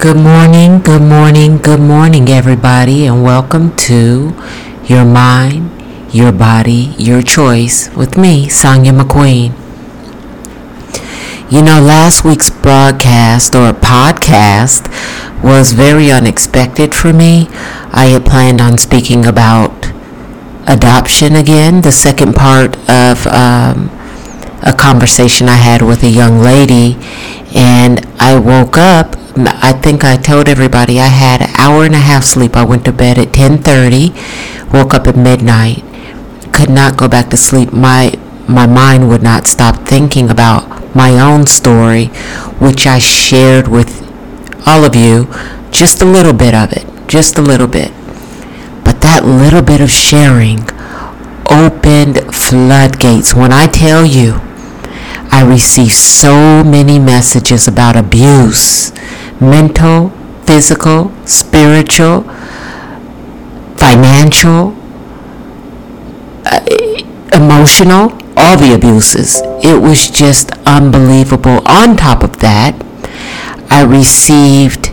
Good morning, good morning, good morning, everybody, and welcome to Your Mind, Your Body, Your Choice with me, Sonia McQueen. You know, last week's broadcast or podcast was very unexpected for me. I had planned on speaking about adoption again, the second part of um, a conversation I had with a young lady, and I woke up. I think I told everybody I had an hour and a half sleep. I went to bed at 10:30, woke up at midnight, could not go back to sleep. My my mind would not stop thinking about my own story, which I shared with all of you, just a little bit of it, just a little bit. But that little bit of sharing opened floodgates. When I tell you, I received so many messages about abuse mental, physical, spiritual, financial, uh, emotional all the abuses. It was just unbelievable. On top of that, I received,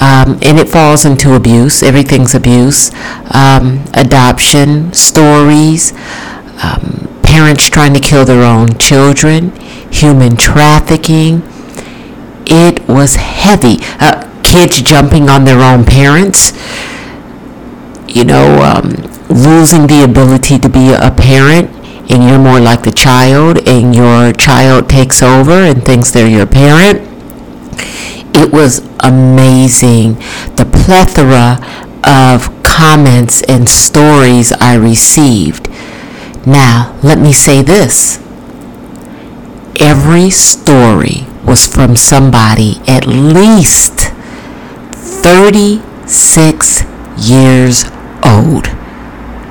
um, and it falls into abuse, everything's abuse, um, adoption, stories, um, parents trying to kill their own children, human trafficking. It was heavy. Uh, kids jumping on their own parents, you know, um, losing the ability to be a parent and you're more like the child and your child takes over and thinks they're your parent. It was amazing the plethora of comments and stories I received. Now, let me say this. Every story was from somebody at least 36 years old.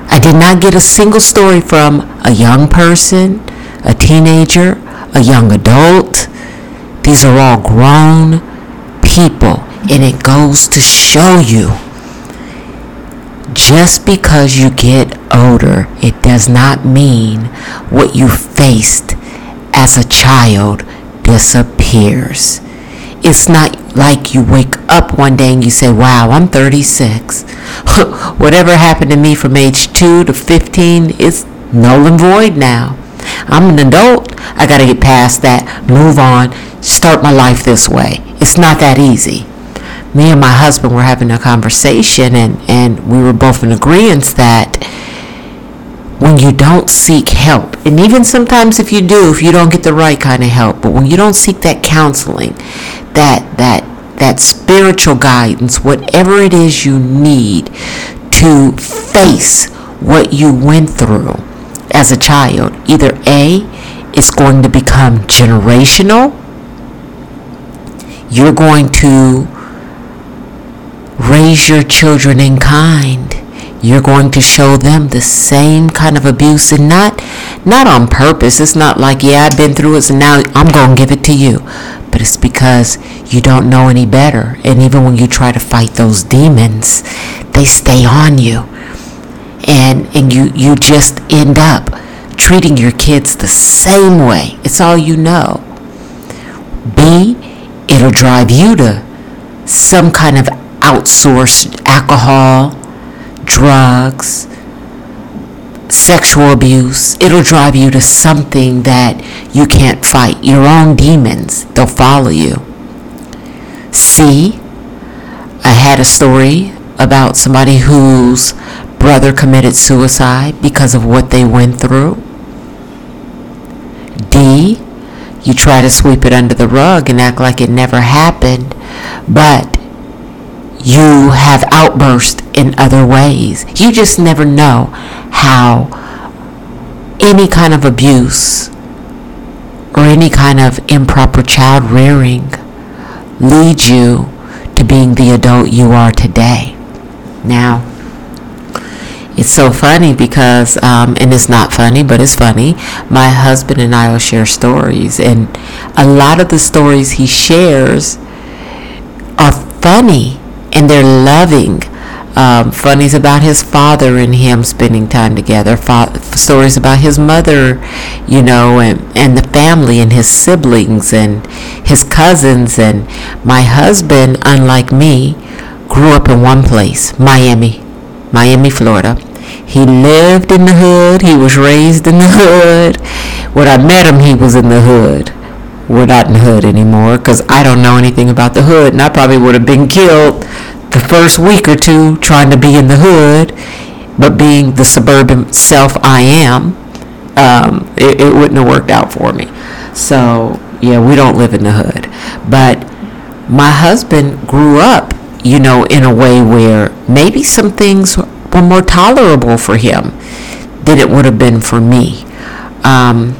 I did not get a single story from a young person, a teenager, a young adult. These are all grown people, and it goes to show you just because you get older, it does not mean what you faced as a child disappears. It's not like you wake up one day and you say, wow, I'm 36. Whatever happened to me from age 2 to 15 is null and void now. I'm an adult. I got to get past that, move on, start my life this way. It's not that easy. Me and my husband were having a conversation, and, and we were both in agreement that when you don't seek help, and even sometimes if you do, if you don't get the right kind of help, but when you don't seek that counseling, that that that spiritual guidance, whatever it is you need to face what you went through as a child. Either A, it's going to become generational. You're going to raise your children in kind. You're going to show them the same kind of abuse and not not on purpose. It's not like, yeah, I've been through it, so now I'm going to give it to you but it's because you don't know any better. And even when you try to fight those demons, they stay on you. And, and you, you just end up treating your kids the same way. It's all you know. B, it'll drive you to some kind of outsourced alcohol, drugs, sexual abuse, it'll drive you to something that you can't fight. Your own demons, they'll follow you. C, I had a story about somebody whose brother committed suicide because of what they went through. D, you try to sweep it under the rug and act like it never happened, but you have outbursts in other ways. You just never know how any kind of abuse or any kind of improper child rearing leads you to being the adult you are today. Now, it's so funny because, um, and it's not funny, but it's funny. My husband and I will share stories, and a lot of the stories he shares are funny and they're loving. Um, funnies about his father and him spending time together, fa- stories about his mother, you know, and, and the family and his siblings and his cousins. And my husband, unlike me, grew up in one place, Miami, Miami, Florida. He lived in the hood. He was raised in the hood. When I met him, he was in the hood. We're not in the hood anymore because I don't know anything about the hood, and I probably would have been killed the first week or two trying to be in the hood, but being the suburban self I am, um, it, it wouldn't have worked out for me. So, yeah, we don't live in the hood. But my husband grew up, you know, in a way where maybe some things were more tolerable for him than it would have been for me. Um,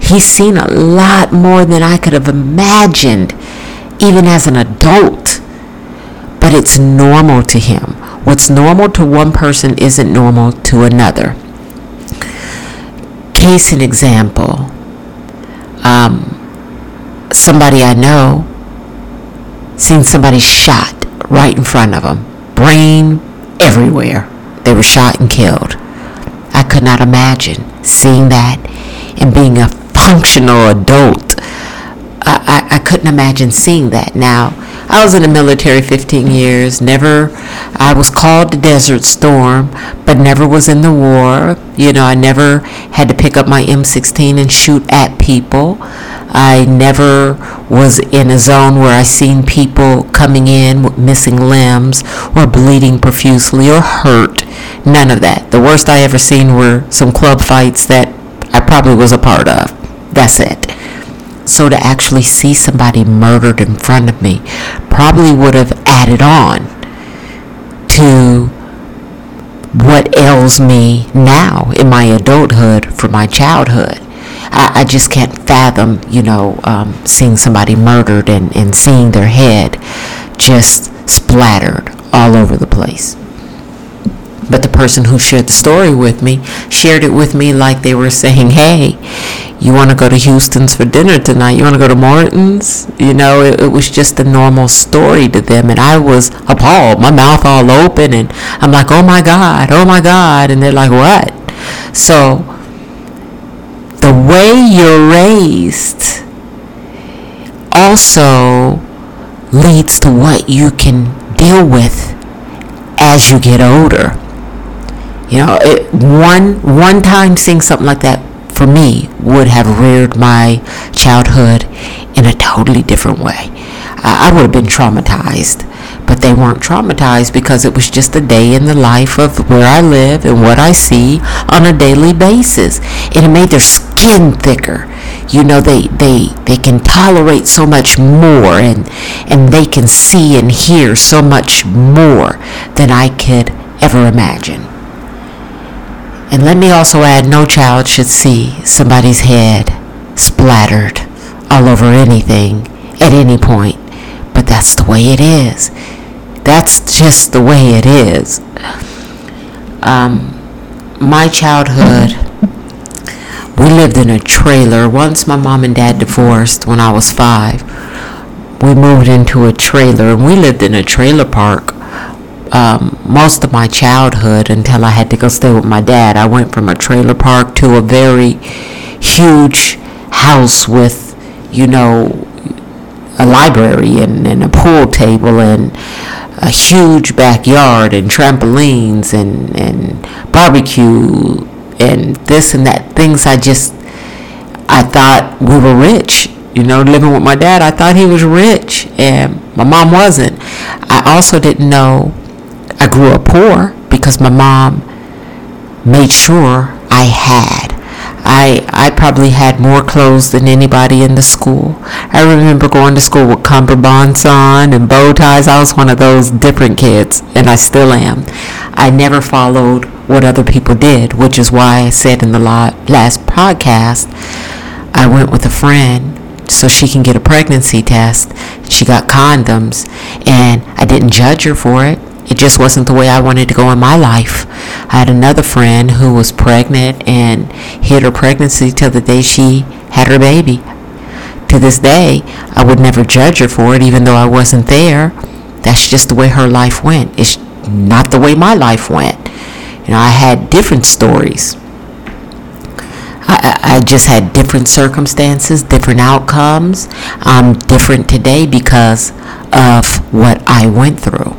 he's seen a lot more than I could have imagined, even as an adult. But it's normal to him. What's normal to one person isn't normal to another. Case in example, um, somebody I know seen somebody shot right in front of them, brain everywhere. They were shot and killed. I could not imagine seeing that and being a functional adult. I, I, couldn't imagine seeing that. Now, I was in the military 15 years. Never, I was called the Desert Storm, but never was in the war. You know, I never had to pick up my M16 and shoot at people. I never was in a zone where I seen people coming in with missing limbs or bleeding profusely or hurt. None of that. The worst I ever seen were some club fights that I probably was a part of. That's it. So to actually see somebody murdered in front of me probably would have added on to what ails me now in my adulthood from my childhood. I, I just can't fathom, you know, um, seeing somebody murdered and, and seeing their head just splattered all over the place. But the person who shared the story with me shared it with me like they were saying, hey, you want to go to Houston's for dinner tonight? You want to go to Morton's? You know, it, it was just a normal story to them. And I was appalled, my mouth all open. And I'm like, oh my God, oh my God. And they're like, what? So the way you're raised also leads to what you can deal with as you get older. You know, it, one one time seeing something like that for me would have reared my childhood in a totally different way. I, I would have been traumatized, but they weren't traumatized because it was just a day in the life of where I live and what I see on a daily basis, and it made their skin thicker. You know, they they they can tolerate so much more, and and they can see and hear so much more than I could ever imagine. And let me also add no child should see somebody's head splattered all over anything at any point. But that's the way it is. That's just the way it is. Um, my childhood, we lived in a trailer. Once my mom and dad divorced when I was five, we moved into a trailer and we lived in a trailer park um, most of my childhood until I had to go stay with my dad. I went from a trailer park to a very huge house with, you know, a library and, and a pool table and a huge backyard and trampolines and, and barbecue and this and that. Things I just, I thought we were rich. You know, living with my dad, I thought he was rich and my mom wasn't. I also didn't know I grew up poor because my mom made sure I had. I I probably had more clothes than anybody in the school. I remember going to school with cummerbunds on and bow ties. I was one of those different kids, and I still am. I never followed what other people did, which is why I said in the last podcast, I went with a friend so she can get a pregnancy test. She got condoms, and I didn't judge her for it. It just wasn't the way I wanted to go in my life. I had another friend who was pregnant and hid her pregnancy till the day she had her baby. To this day, I would never judge her for it, even though I wasn't there. That's just the way her life went. It's not the way my life went. You know, I had different stories. I, I just had different circumstances, different outcomes. I'm different today because of what I went through.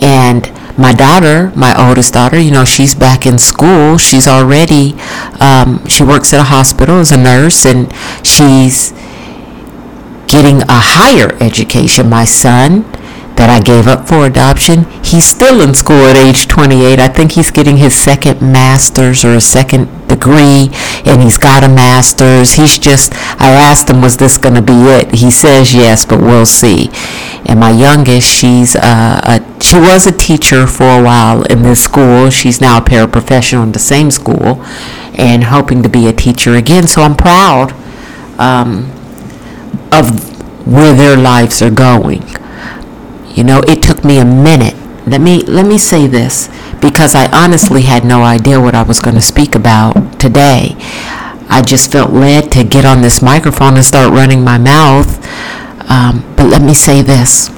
And my daughter, my oldest daughter, you know, she's back in school. She's already, um, she works at a hospital as a nurse and she's getting a higher education. My son, that I gave up for adoption, he's still in school at age 28. I think he's getting his second master's or a second degree, and he's got a master's. He's just, I asked him, was this going to be it? He says yes, but we'll see. And my youngest, she's uh, a, she was a teacher for a while in this school. She's now a paraprofessional in the same school and hoping to be a teacher again. So I'm proud um, of where their lives are going. You know, it took me a minute. Let me let me say this because I honestly had no idea what I was going to speak about today. I just felt led to get on this microphone and start running my mouth. Um, but let me say this.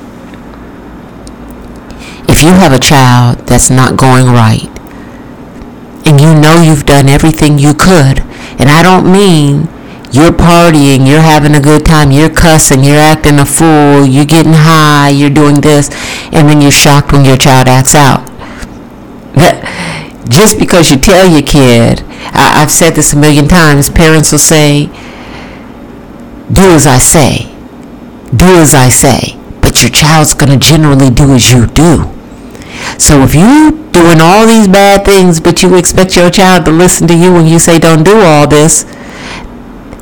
If you have a child that's not going right, and you know you've done everything you could, and I don't mean you're partying, you're having a good time, you're cussing, you're acting a fool, you're getting high, you're doing this, and then you're shocked when your child acts out. Just because you tell your kid, I, I've said this a million times, parents will say, do as I say, do as I say, but your child's going to generally do as you do. So if you're doing all these bad things, but you expect your child to listen to you when you say don't do all this,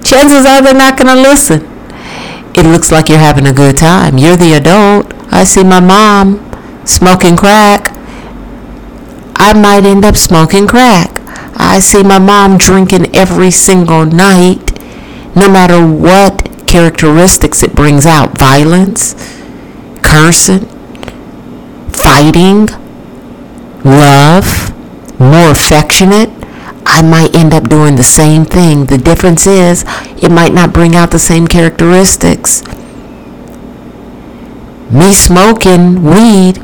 chances are they're not going to listen. It looks like you're having a good time. You're the adult. I see my mom smoking crack. I might end up smoking crack. I see my mom drinking every single night, no matter what characteristics it brings out violence, cursing, fighting, love, more affectionate. I might end up doing the same thing. The difference is it might not bring out the same characteristics. Me smoking weed,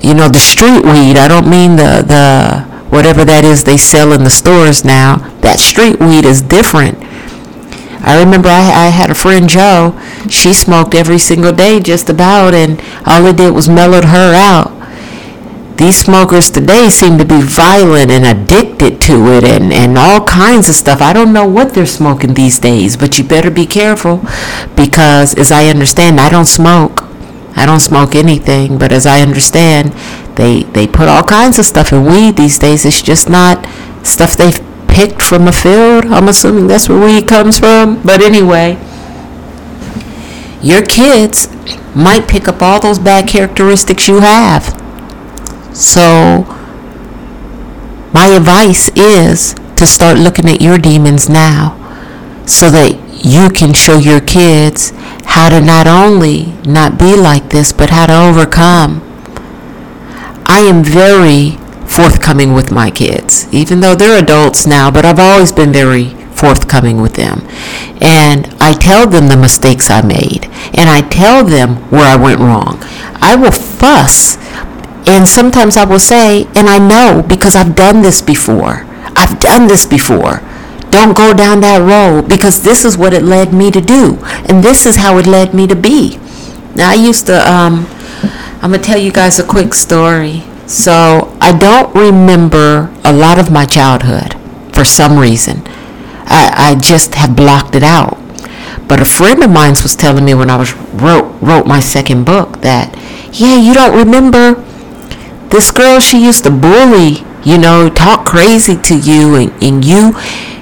you know, the street weed, I don't mean the, the whatever that is they sell in the stores now. That street weed is different. I remember I, I had a friend Joe. She smoked every single day just about, and all it did was mellowed her out these smokers today seem to be violent and addicted to it and, and all kinds of stuff. I don't know what they're smoking these days, but you better be careful because, as I understand, I don't smoke. I don't smoke anything, but as I understand, they, they put all kinds of stuff in weed these days. It's just not stuff they've picked from a field. I'm assuming that's where weed comes from. But anyway, your kids might pick up all those bad characteristics you have so, my advice is to start looking at your demons now so that you can show your kids how to not only not be like this, but how to overcome. I am very forthcoming with my kids, even though they're adults now, but I've always been very forthcoming with them. And I tell them the mistakes I made, and I tell them where I went wrong. I will fuss and sometimes I will say, and I know because I've done this before. I've done this before. Don't go down that road because this is what it led me to do. And this is how it led me to be. Now, I used to, um, I'm going to tell you guys a quick story. So, I don't remember a lot of my childhood for some reason. I, I just have blocked it out. But a friend of mine was telling me when I was wrote wrote my second book that, yeah, you don't remember this girl she used to bully you know talk crazy to you and, and you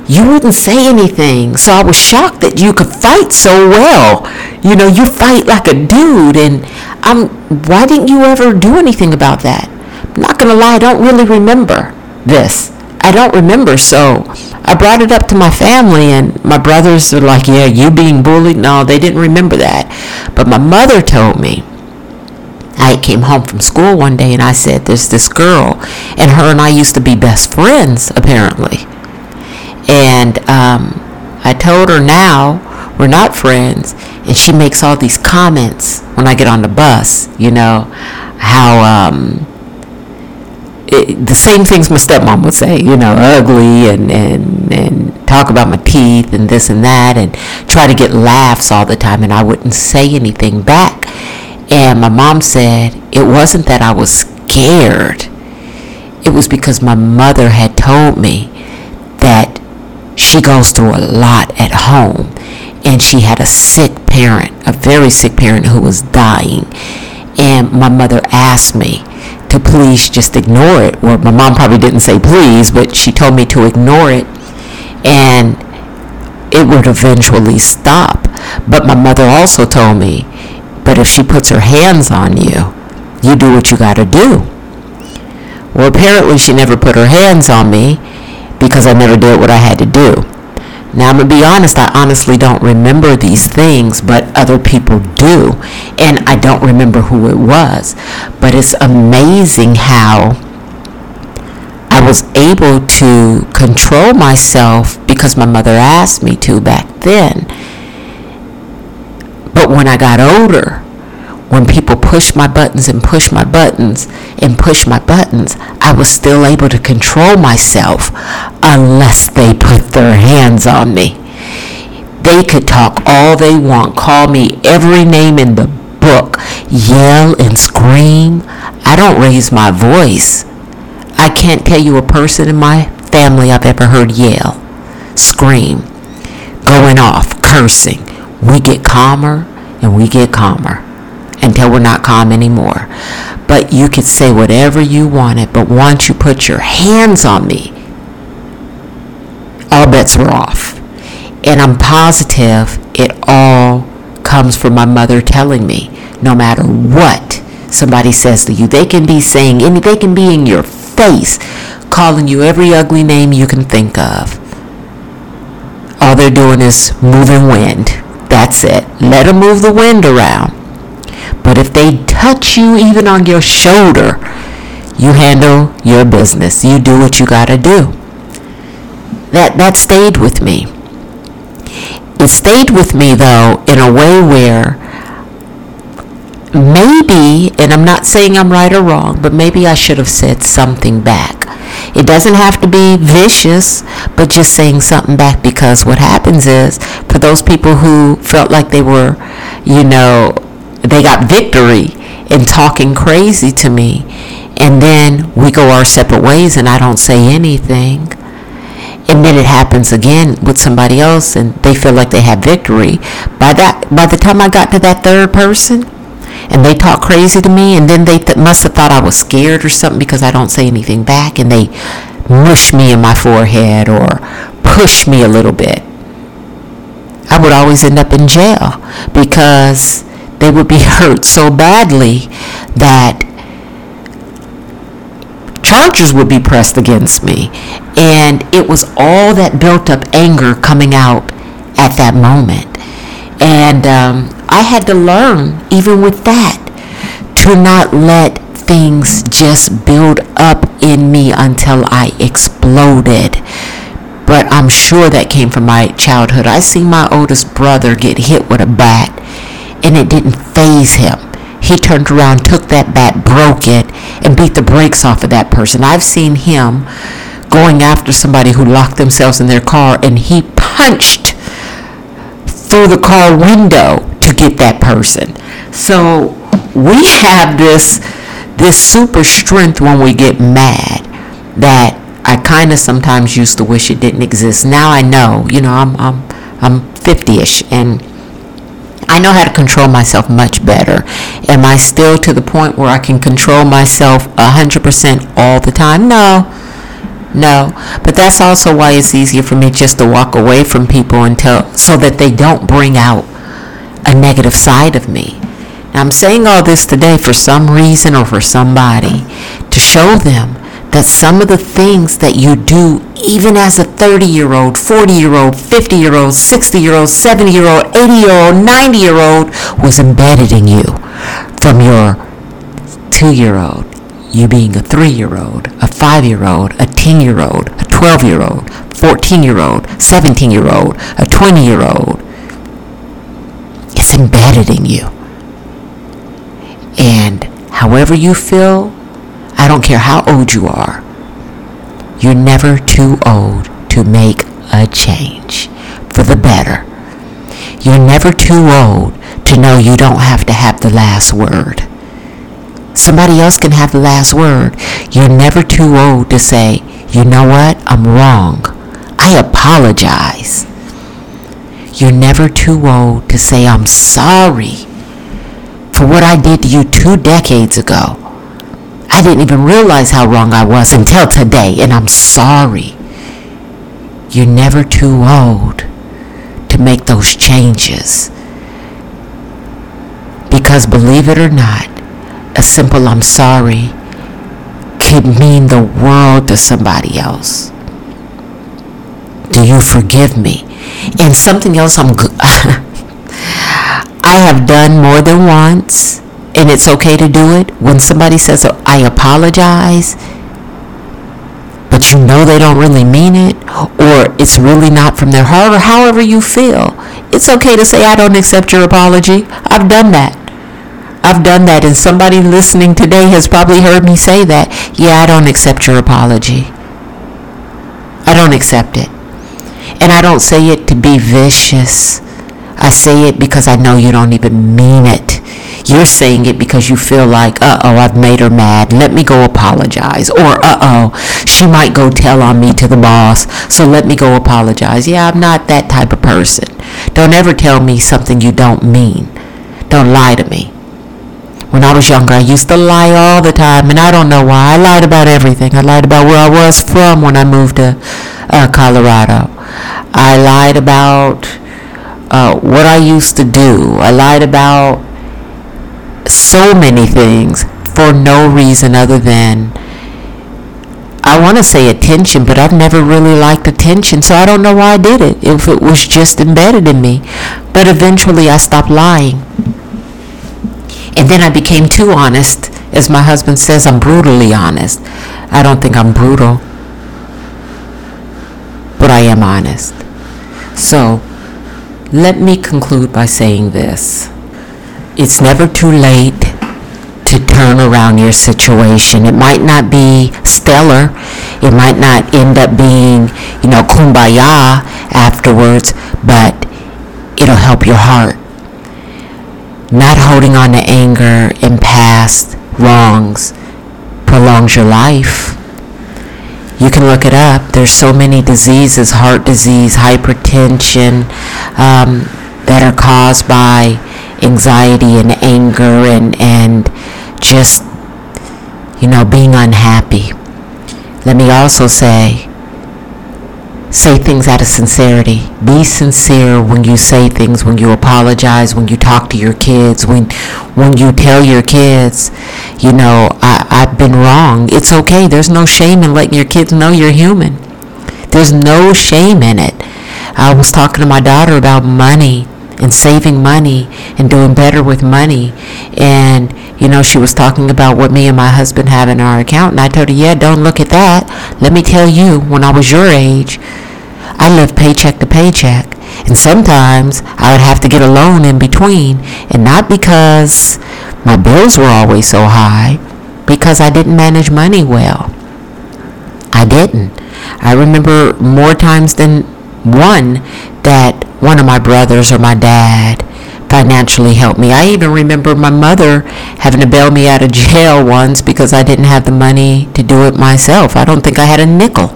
you wouldn't say anything. So i was shocked that you could fight so well. You know you fight like a dude and i'm why didn't you ever do anything about that? I'm not gonna lie i don't really remember this. I don't remember so i brought it up to my family and my brothers were like yeah you being bullied no they didn't remember that. But my mother told me I came home from school one day and I said, There's this girl, and her and I used to be best friends, apparently. And um, I told her now we're not friends, and she makes all these comments when I get on the bus, you know, how um, it, the same things my stepmom would say, you know, ugly and, and, and talk about my teeth and this and that and try to get laughs all the time. And I wouldn't say anything back. And my mom said it wasn't that I was scared, it was because my mother had told me that she goes through a lot at home. And she had a sick parent, a very sick parent who was dying. And my mother asked me, to please just ignore it. Well, my mom probably didn't say please, but she told me to ignore it and it would eventually stop. But my mother also told me, but if she puts her hands on you, you do what you got to do. Well, apparently she never put her hands on me because I never did what I had to do. Now, I'm going to be honest, I honestly don't remember these things, but other people do. And I don't remember who it was. But it's amazing how I was able to control myself because my mother asked me to back then. But when I got older, when people push my buttons and push my buttons and push my buttons, I was still able to control myself unless they put their hands on me. They could talk all they want, call me every name in the book, yell and scream. I don't raise my voice. I can't tell you a person in my family I've ever heard yell, scream, going off, cursing. We get calmer and we get calmer until we're not calm anymore. But you could say whatever you wanted, but once you put your hands on me, all bets were off. And I'm positive it all comes from my mother telling me no matter what somebody says to you, they can be saying they can be in your face, calling you every ugly name you can think of. All they're doing is moving wind. That's it. Let them move the wind around. But if they touch you even on your shoulder, you handle your business. You do what you got to do. That that stayed with me. It stayed with me though in a way where maybe, and I'm not saying I'm right or wrong, but maybe I should have said something back. It doesn't have to be vicious, but just saying something back because what happens is for those people who felt like they were, you know, they got victory in talking crazy to me. And then we go our separate ways and I don't say anything. And then it happens again with somebody else and they feel like they have victory. By that by the time I got to that third person and they talk crazy to me and then they th- must have thought I was scared or something because I don't say anything back and they mush me in my forehead or push me a little bit. I would always end up in jail because they would be hurt so badly that charges would be pressed against me. And it was all that built up anger coming out at that moment. And um, I had to learn, even with that, to not let things just build up in me until I exploded. But I'm sure that came from my childhood. I see my oldest brother get hit with a bat and it didn't faze him. He turned around, took that bat, broke it, and beat the brakes off of that person. I've seen him going after somebody who locked themselves in their car and he punched through the car window to get that person. So we have this this super strength when we get mad that I kind of sometimes used to wish it didn't exist. Now I know, you know, I'm I'm I'm 50ish and I know how to control myself much better. Am I still to the point where I can control myself 100% all the time? No. No. But that's also why it's easier for me just to walk away from people until so that they don't bring out a negative side of me. Now, I'm saying all this today for some reason or for somebody to show them that some of the things that you do, even as a 30 year old, 40 year old, 50 year old, 60 year old, 70 year old, 80 year old, 90 year old, was embedded in you from your two year old, you being a three year old, a five year old, a 10 year old, a 12 year old, 14 year old, 17 year old, a 20 year old. It's embedded in you. And however you feel I don't care how old you are. You're never too old to make a change for the better. You're never too old to know you don't have to have the last word. Somebody else can have the last word. You're never too old to say, you know what? I'm wrong. I apologize. You're never too old to say, I'm sorry for what I did to you two decades ago. I didn't even realize how wrong I was until today, and I'm sorry. You're never too old to make those changes. Because believe it or not, a simple I'm sorry could mean the world to somebody else. Do you forgive me? And something else I'm I have done more than once and it's okay to do it. When somebody says oh, I apologize but you know they don't really mean it or it's really not from their heart or however you feel it's okay to say I don't accept your apology. I've done that. I've done that and somebody listening today has probably heard me say that. Yeah I don't accept your apology. I don't accept it and I don't say it to be vicious I say it because I know you don't even mean it you're saying it because you feel like, uh oh, I've made her mad. Let me go apologize. Or, uh oh, she might go tell on me to the boss. So let me go apologize. Yeah, I'm not that type of person. Don't ever tell me something you don't mean. Don't lie to me. When I was younger, I used to lie all the time, and I don't know why. I lied about everything. I lied about where I was from when I moved to uh, Colorado. I lied about uh, what I used to do. I lied about so many things for no reason other than I want to say attention, but I've never really liked attention, so I don't know why I did it. If it was just embedded in me. But eventually I stopped lying. And then I became too honest. As my husband says, I'm brutally honest. I don't think I'm brutal, but I am honest. So, let me conclude by saying this it's never too late to turn around your situation. It might not be stellar. It might not end up being, you know, kumbaya afterwards, but it'll help your heart. Not holding on to anger and past wrongs prolongs your life. You can look it up. There's so many diseases, heart disease, hypertension, um, that are caused by anxiety and anger and, and just, you know, being unhappy. Let me also say, say things out of sincerity. Be sincere when you say things, when you apologize, when you talk to your kids, when when you tell your kids, you know, I, I've been wrong. It's okay. There's no shame in letting your kids know you're human. There's no shame in it. I was talking to my daughter about money and saving money and doing better with money. And, you know, she was talking about what me and my husband have in our account. And I told her, yeah, don't look at that. Let me tell you, when I was your age, I lived paycheck to paycheck. And sometimes I would have to get a loan in between. And not because my bills were always so high, because I didn't manage money well. I didn't. I remember more times than one that one of my brothers or my dad financially helped me. I even remember my mother having to bail me out of jail once because I didn't have the money to do it myself. I don't think I had a nickel.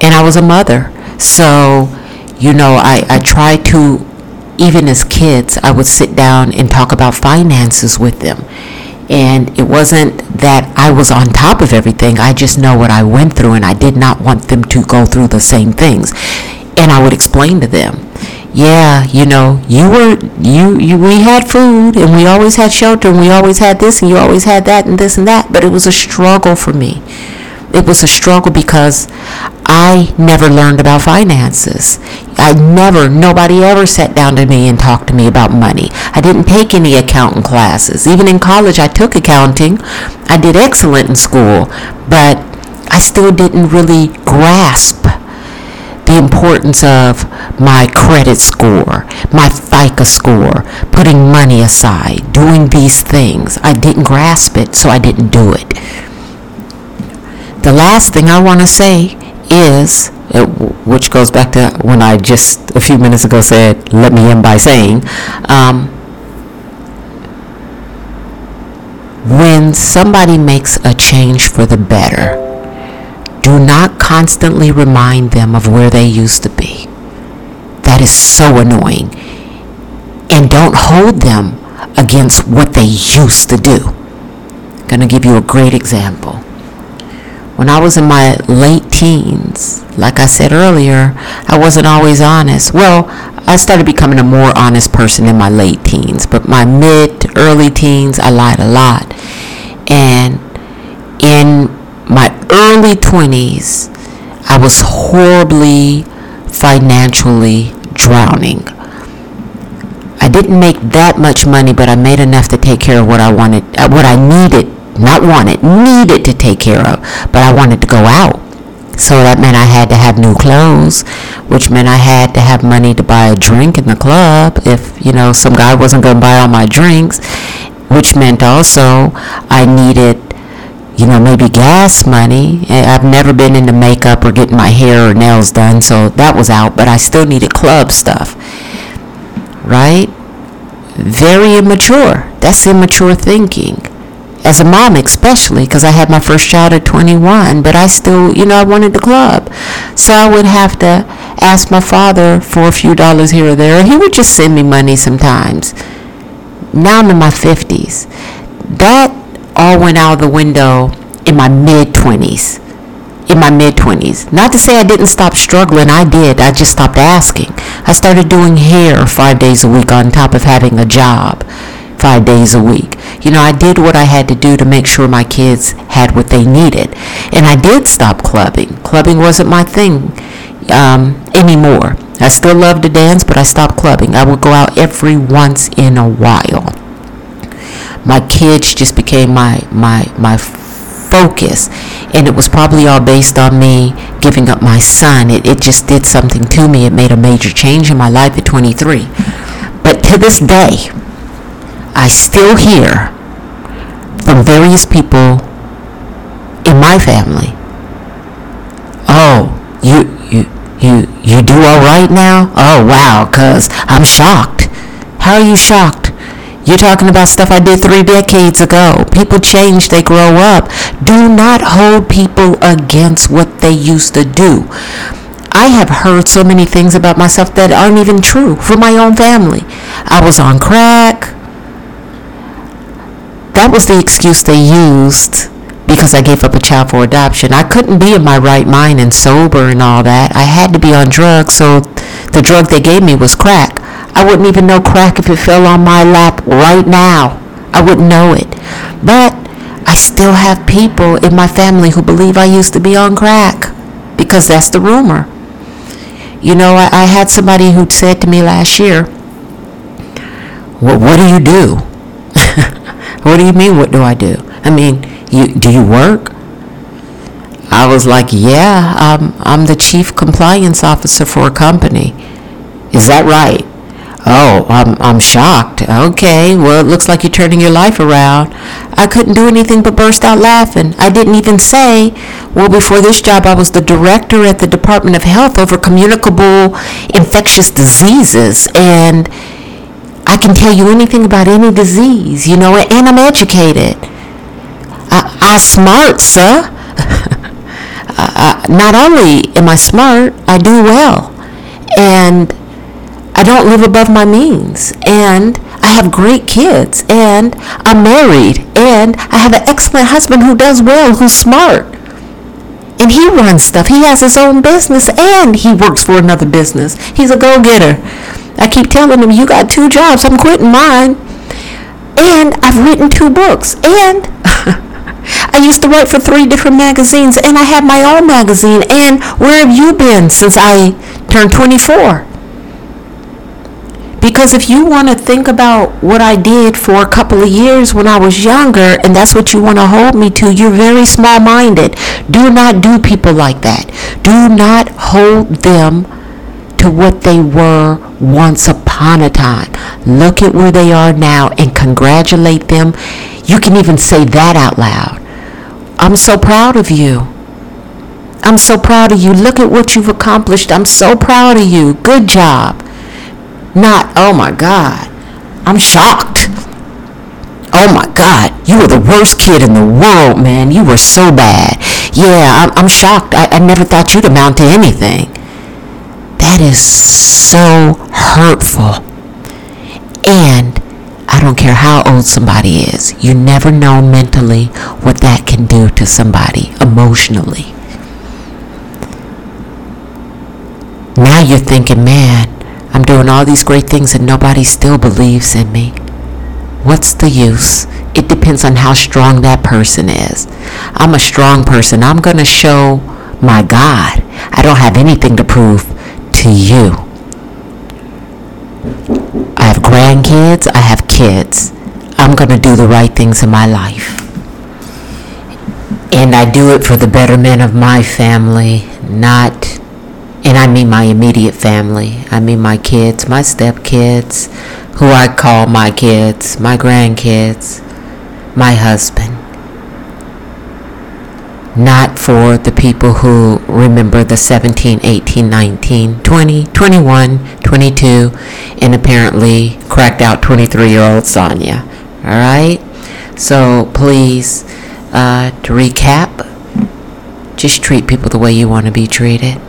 And I was a mother. So, you know, I, I try to, even as kids, I would sit down and talk about finances with them. And it wasn't that I was on top of everything. I just know what I went through and I did not want them to go through the same things and I would explain to them, yeah, you know, you were you, you we had food and we always had shelter and we always had this and you always had that and this and that, but it was a struggle for me. It was a struggle because I never learned about finances. I never, nobody ever sat down to me and talked to me about money. I didn't take any accounting classes. Even in college, I took accounting. I did excellent in school, but I still didn't really grasp the importance of my credit score, my FICO score, putting money aside, doing these things. I didn't grasp it, so I didn't do it. The last thing I want to say is, which goes back to when I just a few minutes ago said, let me end by saying, um, when somebody makes a change for the better, do not constantly remind them of where they used to be. That is so annoying. And don't hold them against what they used to do. Going to give you a great example. When I was in my late teens, like I said earlier, I wasn't always honest. Well, I started becoming a more honest person in my late teens, but my mid to early teens, I lied a lot. And in my early 20s, I was horribly financially drowning. I didn't make that much money, but I made enough to take care of what I wanted, uh, what I needed, not wanted, needed to take care of, but I wanted to go out. So that meant I had to have new clothes, which meant I had to have money to buy a drink in the club if, you know, some guy wasn't going to buy all my drinks, which meant also I needed you know, maybe gas money. Eh, I've never been into makeup or getting my hair or nails done, so that was out, but I still needed club stuff. Right? Very immature. That's immature thinking. As a mom, especially, because I had my first child at 21, but I still, you know, I wanted the club. So I would have to ask my father for a few dollars here or there, he would just send me money sometimes. Now I'm in my 50s. That all went out of the window in my mid 20s. In my mid 20s. Not to say I didn't stop struggling, I did. I just stopped asking. I started doing hair five days a week on top of having a job five days a week. You know, I did what I had to do to make sure my kids had what they needed. And I did stop clubbing. Clubbing wasn't my thing um, anymore. I still love to dance, but I stopped clubbing. I would go out every once in a while my kids just became my my my focus and it was probably all based on me giving up my son it, it just did something to me it made a major change in my life at 23 but to this day i still hear from various people in my family oh you you you you do all right now oh wow cuz i'm shocked how are you shocked you're talking about stuff I did three decades ago. People change, they grow up. Do not hold people against what they used to do. I have heard so many things about myself that aren't even true from my own family. I was on crack. That was the excuse they used because I gave up a child for adoption. I couldn't be in my right mind and sober and all that. I had to be on drugs, so the drug they gave me was crack. I wouldn't even know crack if it fell on my lap right now. I wouldn't know it. But I still have people in my family who believe I used to be on crack because that's the rumor. You know, I, I had somebody who said to me last year, well, what do you do? what do you mean, what do I do? I mean, you, do you work? I was like, yeah, um, I'm the chief compliance officer for a company. Is that right? Oh, I'm, I'm shocked. Okay, well, it looks like you're turning your life around. I couldn't do anything but burst out laughing. I didn't even say, well, before this job, I was the director at the Department of Health over communicable infectious diseases. And I can tell you anything about any disease, you know, and I'm educated. I, I smart, sir. I, not only am I smart, I do well. And I don't live above my means. And I have great kids. And I'm married. And I have an excellent husband who does well, who's smart. And he runs stuff. He has his own business and he works for another business. He's a go-getter. I keep telling them, you got two jobs. I'm quitting mine. And I've written two books. And I used to write for three different magazines and I have my own magazine. And where have you been since I turned 24? Because if you want to think about what I did for a couple of years when I was younger, and that's what you want to hold me to, you're very small minded. Do not do people like that. Do not hold them what they were once upon a time. Look at where they are now and congratulate them. You can even say that out loud. I'm so proud of you. I'm so proud of you. Look at what you've accomplished. I'm so proud of you. Good job. Not, oh my God, I'm shocked. Oh my God, you were the worst kid in the world, man. You were so bad. Yeah, I'm, I'm shocked. I, I never thought you'd amount to anything. That is so hurtful. And I don't care how old somebody is, you never know mentally what that can do to somebody emotionally. Now you're thinking, man, I'm doing all these great things and nobody still believes in me. What's the use? It depends on how strong that person is. I'm a strong person. I'm going to show my God. I don't have anything to prove to you. I have grandkids. I have kids. I'm going to do the right things in my life. And I do it for the betterment of my family, not and I mean my immediate family. I mean my kids, my stepkids, who I call my kids, my grandkids, my husband. Not for the people who remember the 17, 18, 19, 20, 21, 22, and apparently cracked out 23 year old Sonia. All right? So please, uh, to recap, just treat people the way you want to be treated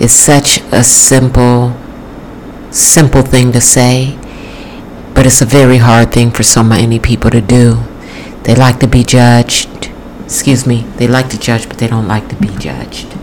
It's such a simple, simple thing to say, but it's a very hard thing for so many people to do. They like to be judged. Excuse me, they like to judge, but they don't like to be judged.